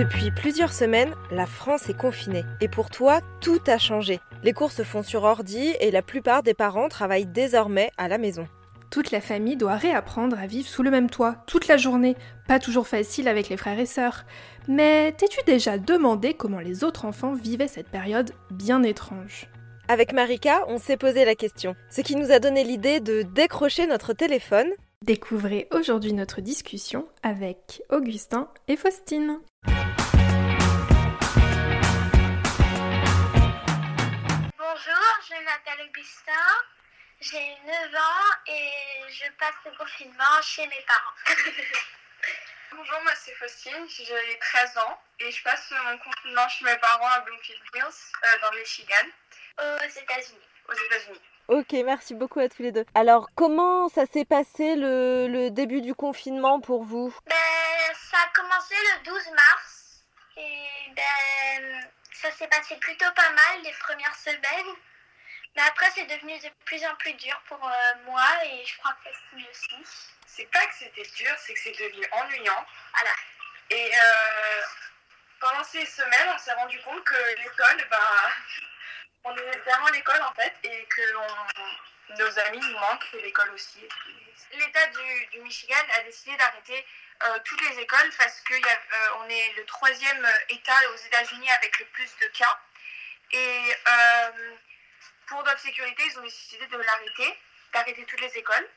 Depuis plusieurs semaines, la France est confinée. Et pour toi, tout a changé. Les cours se font sur ordi et la plupart des parents travaillent désormais à la maison. Toute la famille doit réapprendre à vivre sous le même toit, toute la journée. Pas toujours facile avec les frères et sœurs. Mais t'es-tu déjà demandé comment les autres enfants vivaient cette période bien étrange? Avec Marika, on s'est posé la question, ce qui nous a donné l'idée de décrocher notre téléphone. Découvrez aujourd'hui notre discussion avec Augustin et Faustine. Bonjour, je m'appelle Augustin, j'ai 9 ans et je passe le confinement chez mes parents. Bonjour, moi c'est Faustine, j'ai 13 ans et je passe mon confinement chez mes parents à Bloomfield Hills, euh, dans le Michigan, aux États-Unis. aux États-Unis. Ok, merci beaucoup à tous les deux. Alors, comment ça s'est passé le, le début du confinement pour vous? Ben, ça a commencé le 12 mars et ben, ça s'est passé plutôt pas mal les premières semaines. Mais après, c'est devenu de plus en plus dur pour euh, moi et je crois que Faustine aussi. C'est pas que c'était dur, c'est que c'est devenu ennuyant. Voilà. Et euh, pendant ces semaines, on s'est rendu compte que l'école, ben, on est vraiment à l'école en fait, et que on- nos amis nous manquent, et l'école aussi. L'État du, Michigan a décidé d'arrêter euh, toutes les écoles parce qu'on est le troisième État aux États-Unis avec le plus de cas. Et euh, pour notre sécurité, ils ont décidé de l'arrêter, d'arrêter toutes les écoles.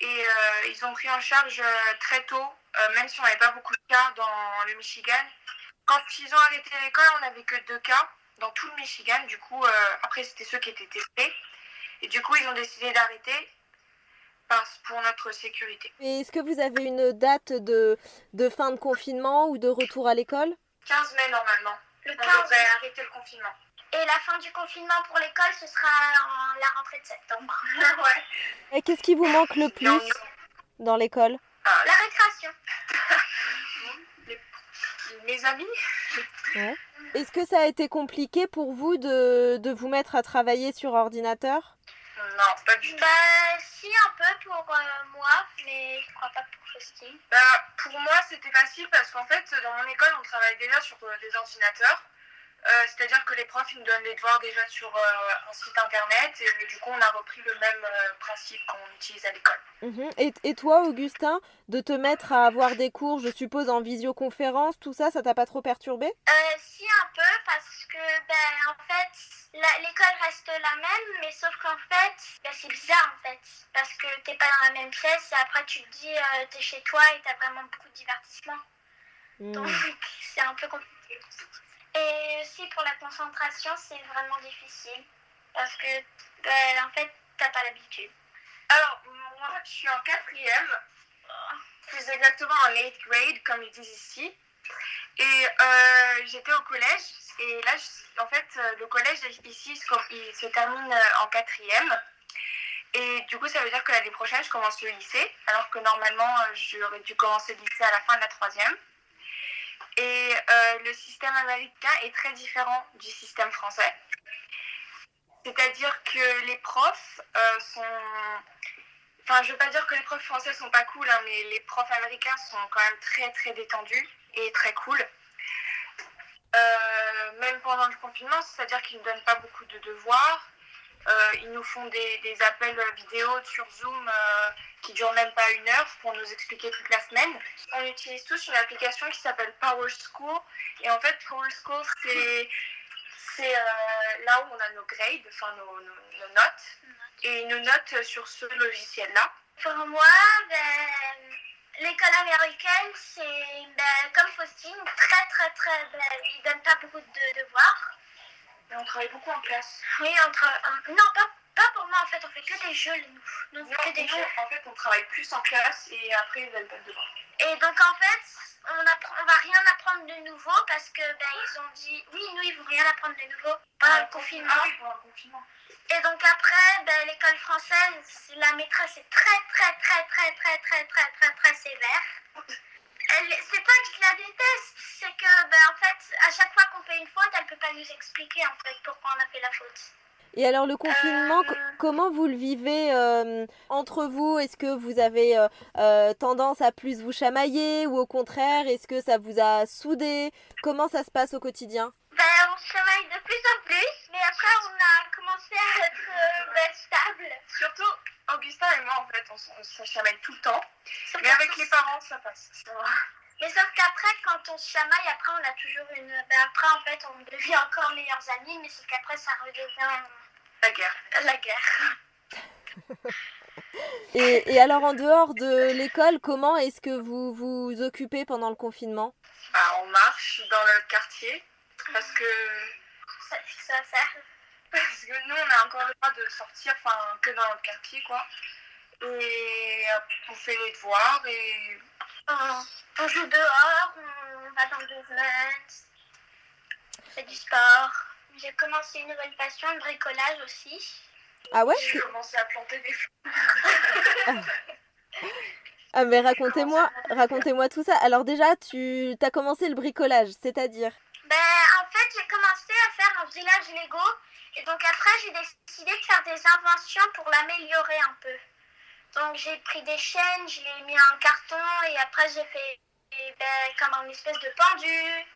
Et euh, ils ont pris en charge euh, très tôt, euh, même si on n'avait pas beaucoup de cas dans le Michigan. Quand ils ont arrêté l'école, on n'avait que deux cas dans tout le Michigan. Du coup, euh, après, c'était ceux qui étaient testés. Et du coup, ils ont décidé d'arrêter parce- pour notre sécurité. Est-ce que vous avez une date de, de fin de confinement ou de retour à l'école? 15 mai, normalement. Le On 15 devrait arrêter le confinement. Et la fin du confinement pour l'école, ce sera en la rentrée de septembre. ouais. Et qu'est-ce qui vous manque le plus on- dans l'école? Ah, La récréation. les- mes amis Est-ce que ça a été compliqué pour vous de, de vous mettre à travailler sur ordinateur? Non, pas du tout. Bah, si, un peu pour euh, moi, mais je crois pas pour Faustine. Bah, pour moi, c'était facile parce qu'en fait, dans mon école, on travaille déjà sur euh, des ordinateurs. Euh, C'est-à-dire que les profs ils nous donnent les devoirs déjà sur euh, un site internet et du coup, on a repris le même euh, principe qu'on utilise à l'école. Mhm. et, et toi, Augustin, de te mettre à avoir des cours, je suppose, en visioconférence, tout ça, ça t'a pas trop perturbé? Euh, si, un peu, parce que, ben, en fait, l'école reste la même, mais sauf qu'en fait, ben, c'est bizarre, en fait. Parce que t'es pas dans la même pièce, et après, tu te dis, euh, t'es chez toi et t'as vraiment beaucoup de divertissement. Donc, Hmm. c'est un peu compliqué. Et aussi, pour la concentration, c'est vraiment difficile. Parce que, ben, en fait, t'as pas l'habitude. Alors, moi, je suis en quatrième, plus exactement en 8th grade, comme ils disent ici. Et euh, j'étais au collège, et là, en fait, euh, le collège ici, se termine euh, en quatrième. Et du coup, ça veut dire que l'année prochaine, je commence le lycée, alors que normalement, euh, j'aurais dû commencer le lycée à la fin de la troisième. Et le système américain est très différent du système français. C'est-à-dire que les profs sont Enfin, je veux pas dire que les profs français sont pas cool, hein, mais les profs américains sont quand même très très détendus et très cool. Euh, même pendant le confinement, c'est-à-dire qu'ils ne donnent pas beaucoup de devoirs. Euh, ils nous font des, appels vidéo sur Zoom euh, qui durent même pas une heure pour nous expliquer toute la semaine. On utilise tous une application qui s'appelle Power School. Et en fait, Power School, c'est c'est euh, là où on a nos grades, enfin nos, nos- nos notes. Et ils nous notent sur ce logiciel-là. Pour moi, ben, l'école américaine, c'est ben, comme Faustine, très très très. Ben, ils donnent pas beaucoup de devoirs. Et on travaille beaucoup en classe. Oui, entre. euh, non, pas, pas pour moi en fait, on fait que des jeux, nous. Nous, on Non, fait que des nous, jeux. en fait, on travaille plus en classe et après, ils donnent pas de devoirs. Et donc en fait, on, on va rien apprendre de nouveau parce que ben, ils ont dit oui, nous ils vont rien apprendre de nouveau confinement. Ah oui, le confinement. Et donc après, ben, l'école française, la maîtresse est très très très très très très très très très sévère. C'est pas que je la déteste, c'est que ben, en fait, à chaque fois qu'on fait une faute, elle peut pas nous expliquer en fait pourquoi on a fait la faute. Et alors le confinement, Euh. comment vous le vivez euh, entre vous? Est-ce que vous avez euh, tendance à plus vous chamailler ou au contraire, est-ce que ça vous a soudé? Comment ça se passe au quotidien? Ben, on se chamaille de plus en plus, mais après, on a commencé à être euh, stable. Surtout, Augustin et moi, en fait, on, on se chamaille tout le temps. Sauf Mais avec les parents, ça passe. Ça va. Mais sauf qu'après, quand on se chamaille, après, on a toujours une. Ben, après, en fait, on devient encore meilleurs amis, mais sauf qu'après, ça redevient La guerre. la guerre. et, et alors en dehors de l'école, comment est-ce que vous vous occupez pendant le confinement? Bah, on marche dans le quartier parce que, Ça, ça sert. Parce que nous, on a encore le droit de sortir, enfin, que dans notre quartier, quoi. Et euh, on fait les devoirs et On, on joue dehors, on va dans le mouvement, on fait du sport. J'ai commencé une nouvelle passion, le bricolage aussi. Ah ouais? J'ai commencé à planter des fleurs. Ah mais racontez-moi, racontez-moi tout ça. Alors déjà, tu as commencé le bricolage, c'est-à-dire? Ben, en fait, j'ai commencé à faire un village Lego. Et donc après, j'ai décidé de faire des inventions pour l'améliorer un peu. Donc j'ai pris des chaînes, je l'ai mis en carton et après j'ai fait eh ben, comme une espèce de pendu.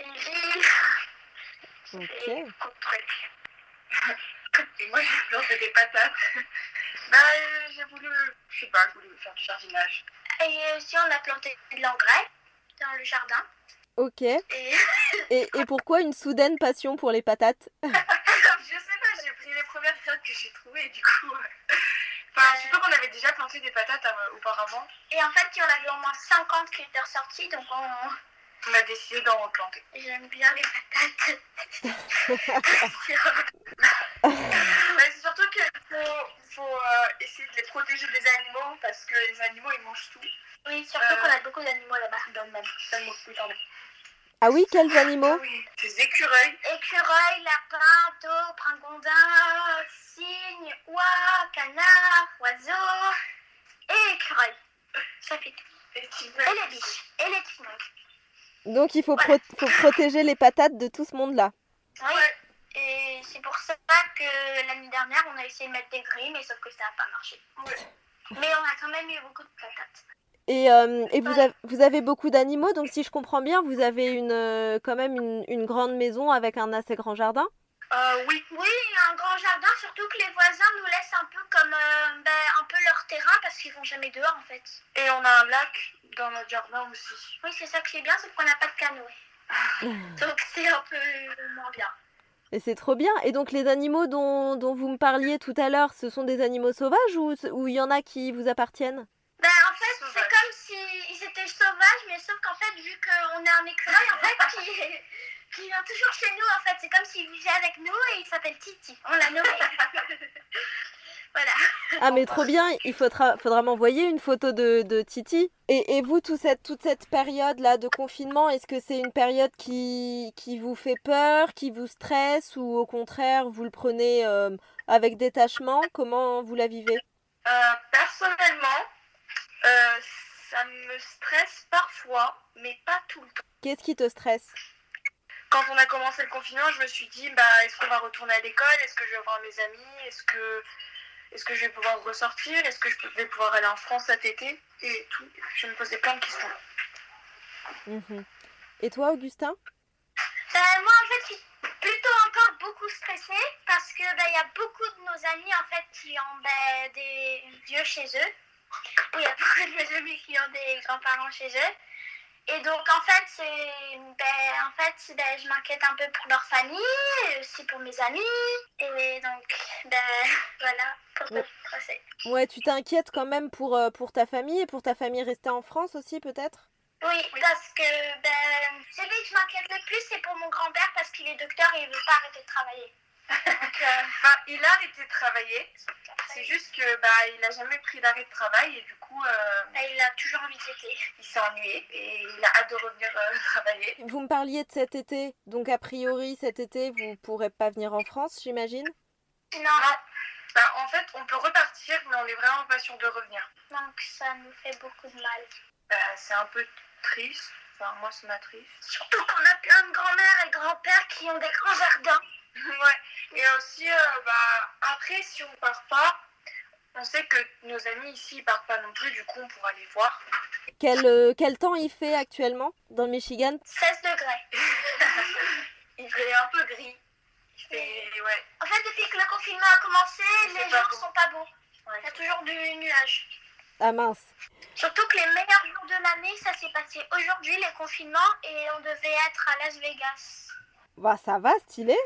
Une ville. Ok. Et beaucoup de trucs. Et moi, j'ai planté des patates. Bah, euh, j'ai voulu, je sais pas, je voulais faire du jardinage. Et aussi, on a planté de l'engrais dans le jardin. Ok. Et Et, et pourquoi une soudaine passion pour les patates? Je sais pas, j'ai pris les premières graines que j'ai trouvées du coup. euh, Enfin, je sais pas qu'on avait déjà planté des patates euh, auparavant. Et en fait, il y en avait au moins 50 qui étaient ressortis, donc on... On a décidé d'en replanter. j'aime bien les patates. Mais c'est surtout qu'il faut, faut euh, essayer de les protéger des animaux parce que les animaux ils mangent tout. Oui, surtout Euh. qu'on a beaucoup d'animaux là-bas. Dans le même. Ah oui, quels animaux Oui, des écureuils. Écureuil, lapin, taupe, pringondin, cygne, oie, canard, oiseau et écureuil. Ça fait Et les biches. Et les tinouilles. Donc il faut, pro- faut protéger les patates de tout ce monde-là. Oui. Et c'est pour ça que l'année dernière, on a essayé de mettre des grilles, mais sauf que ça n'a pas marché. Ouais. Mais on a quand même eu beaucoup de patates. Et, euh, et vous, avez, vous avez beaucoup d'animaux, donc si je comprends bien, vous avez une, euh, quand même une, une grande maison avec un assez grand jardin Euh, oui. Oui, un grand jardin, surtout que les voisins nous laissent un peu comme euh, ben, un peu leur terrain parce qu'ils vont jamais dehors en fait. Et on a un lac dans notre jardin aussi. Oui, c'est ça qui est bien, sauf qu'on n'a pas de canoë. Donc c'est un peu moins bien. Et c'est trop bien. Et donc les animaux dont, dont vous me parliez tout à l'heure, ce sont des animaux sauvages ou ou il y en a qui vous appartiennent Ben, en fait, c'est Sauvage. comme s'ils étaient sauvages, mais sauf qu'en fait, vu qu'on est un écureuil, en fait, qui, qui vient toujours chez nous, en fait, c'est comme s'il vivait avec nous et il s'appelle Titi. On l'a nommé. voilà. Ah mais trop bien, il faudra, faudra m'envoyer une photo de, de Titi. Et, et vous, tout cette, toute cette période-là de confinement, est-ce que c'est une période qui, qui vous fait peur, qui vous stresse ou au contraire vous le prenez euh, avec détachement? Comment vous la vivez? Euh, personnellement, euh, ça me stresse parfois, mais pas tout le temps. Qu'est-ce qui te stresse? Quand on a commencé le confinement, je me suis dit, bah, est-ce qu'on va retourner à l'école? Est-ce que je vais voir mes amis? Est-ce que, est-ce que je vais pouvoir ressortir? Est-ce que je vais pouvoir aller en France cet été? Et tout. Je me posais plein de questions. Mhm. Et toi, Augustin? Ben, moi, en fait, je suis plutôt encore beaucoup stressée parce que ben, il y a beaucoup de nos amis, en fait, qui ont ben, des vieux chez eux. Oui, il y a beaucoup de qui ont des grands-parents chez eux. Et donc, en fait, ben, en fait ben, je m'inquiète un peu pour leur famille, aussi pour mes amis. Et donc, ben, voilà, pour Ouais. te stresser. Ouais, tu t'inquiètes quand même pour, euh, pour ta famille et pour ta famille restée en France aussi peut-être? Oui, parce que ben, celui que je m'inquiète le plus, c'est pour mon grand-père parce qu'il est docteur et il veut pas arrêter de travailler. Euh, Enfin, il a arrêté de travailler. C'est juste que bah, il a jamais pris d'arrêt de travail et du coup, euh, ben, il a toujours envie de l'été. il s'est ennuyé et il a hâte de revenir euh, travailler. Vous me parliez de cet été, donc a priori cet été vous pourrez pas venir en France, j'imagine? Non, Non. Bah, en fait, on peut repartir, mais on est vraiment pas sûr de revenir. donc ça nous fait beaucoup de mal. Bah, c'est un peu triste. Enfin, moi, ça m'attriste. Surtout qu'on a plein de grand-mères et grands-pères qui ont des grands jardins. Ouais. Et aussi, euh, bah, après, si on part pas, on sait que nos amis ici ils partent pas non plus, du coup on pourra les voir. Quel, euh, quel temps il fait actuellement dans le Michigan? 16 degrés. Il fait un peu gris. Il fait, ouais. En fait, depuis que le confinement a commencé, Il les jours sont pas beaux. ouais. Il y a toujours du nuage. Ah mince. Surtout que les meilleurs jours de l'année, ça s'est passé aujourd'hui, les confinements, et on devait être à Las Vegas. Bah ça va, stylé.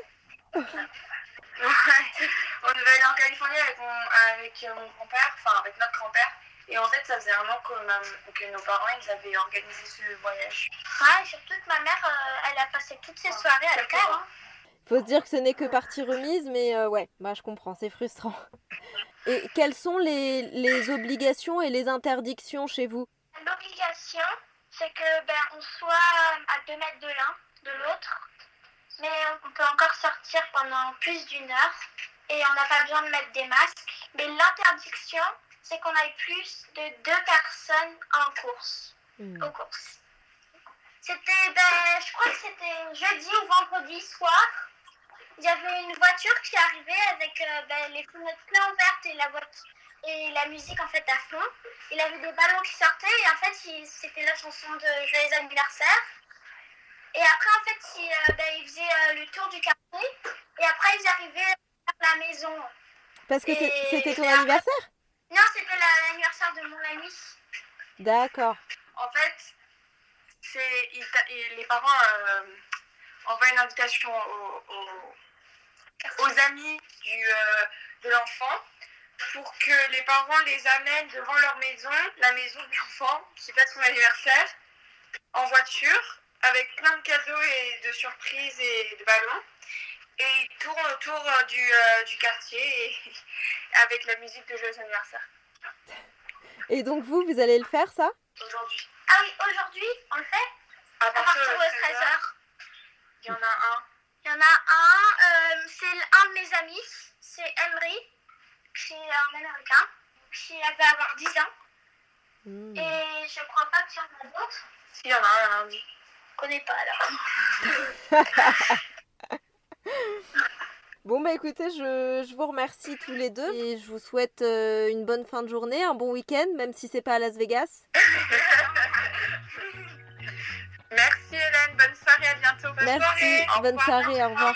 Ouais. On devait aller en Californie avec mon, avec euh, mon grand-père, enfin avec notre grand-père. Et en fait, ça faisait un an que, ma- que nos parents ils avaient organisé ce voyage. Ouais, et surtout que ma mère, euh, elle a passé toutes ses soirées à l'école. hein. Faut se dire que ce n'est que partie remise, mais euh, ouais, bah je comprends, c'est frustrant. Et quelles sont les, les obligations et les interdictions chez vous? L'obligation, c'est que ben, on soit à 2 mètres de l'un, de l'autre, mais on peut encore sortir pendant plus d'une heure et on n'a pas besoin de mettre des masques. Mais l'interdiction, c'est qu'on aille plus de deux personnes en course, Hmm. aux courses. C'était, ben, je crois que c'était jeudi ou vendredi soir. Il y avait une voiture qui arrivait avec euh, ben, les fenêtres plein ouvertes et la voiture et la musique en fait à fond. Il avait des ballons qui sortaient et en fait c'était la chanson de Joyeux anniversaire. Et après en fait il, euh, ben, il faisait euh, le tour du quartier et après ils arrivaient à la maison. Parce que Et- c'était ton anniversaire? Non c'était la- l'anniversaire de mon ami. D'accord. En fait, c'est ils les parents euh, envoient une invitation aux, aux- aux amis du, euh, de l'enfant pour que les parents les amènent devant leur maison, la maison de l'enfant qui fête son anniversaire, en voiture, avec plein de cadeaux et de surprises et de ballons. Et ils tournent autour euh, du, euh, du quartier et, avec la musique de Joyeux anniversaire. Et donc vous, vous allez le faire ça? Aujourd'hui. Ah oui aujourd'hui on le fait? À à partir de 13 13h. heures, il y en a un. Il y en a un, euh, c'est un de mes amis, c'est Emery, qui est un américain, qui avait avoir 10 ans. Hmm. Et je crois pas qu'il y en a d'autres. Il y en a un lundi. Je connais pas alors. Bon bah écoutez, je, je vous remercie tous les deux et je vous souhaite euh, une bonne fin de journée, un bon week-end, même si c'est pas à Las Vegas. Merci Hélène, bonne soirée, à bientôt. Bonne Merci, soirée. Au bonne revoir. soirée, au revoir.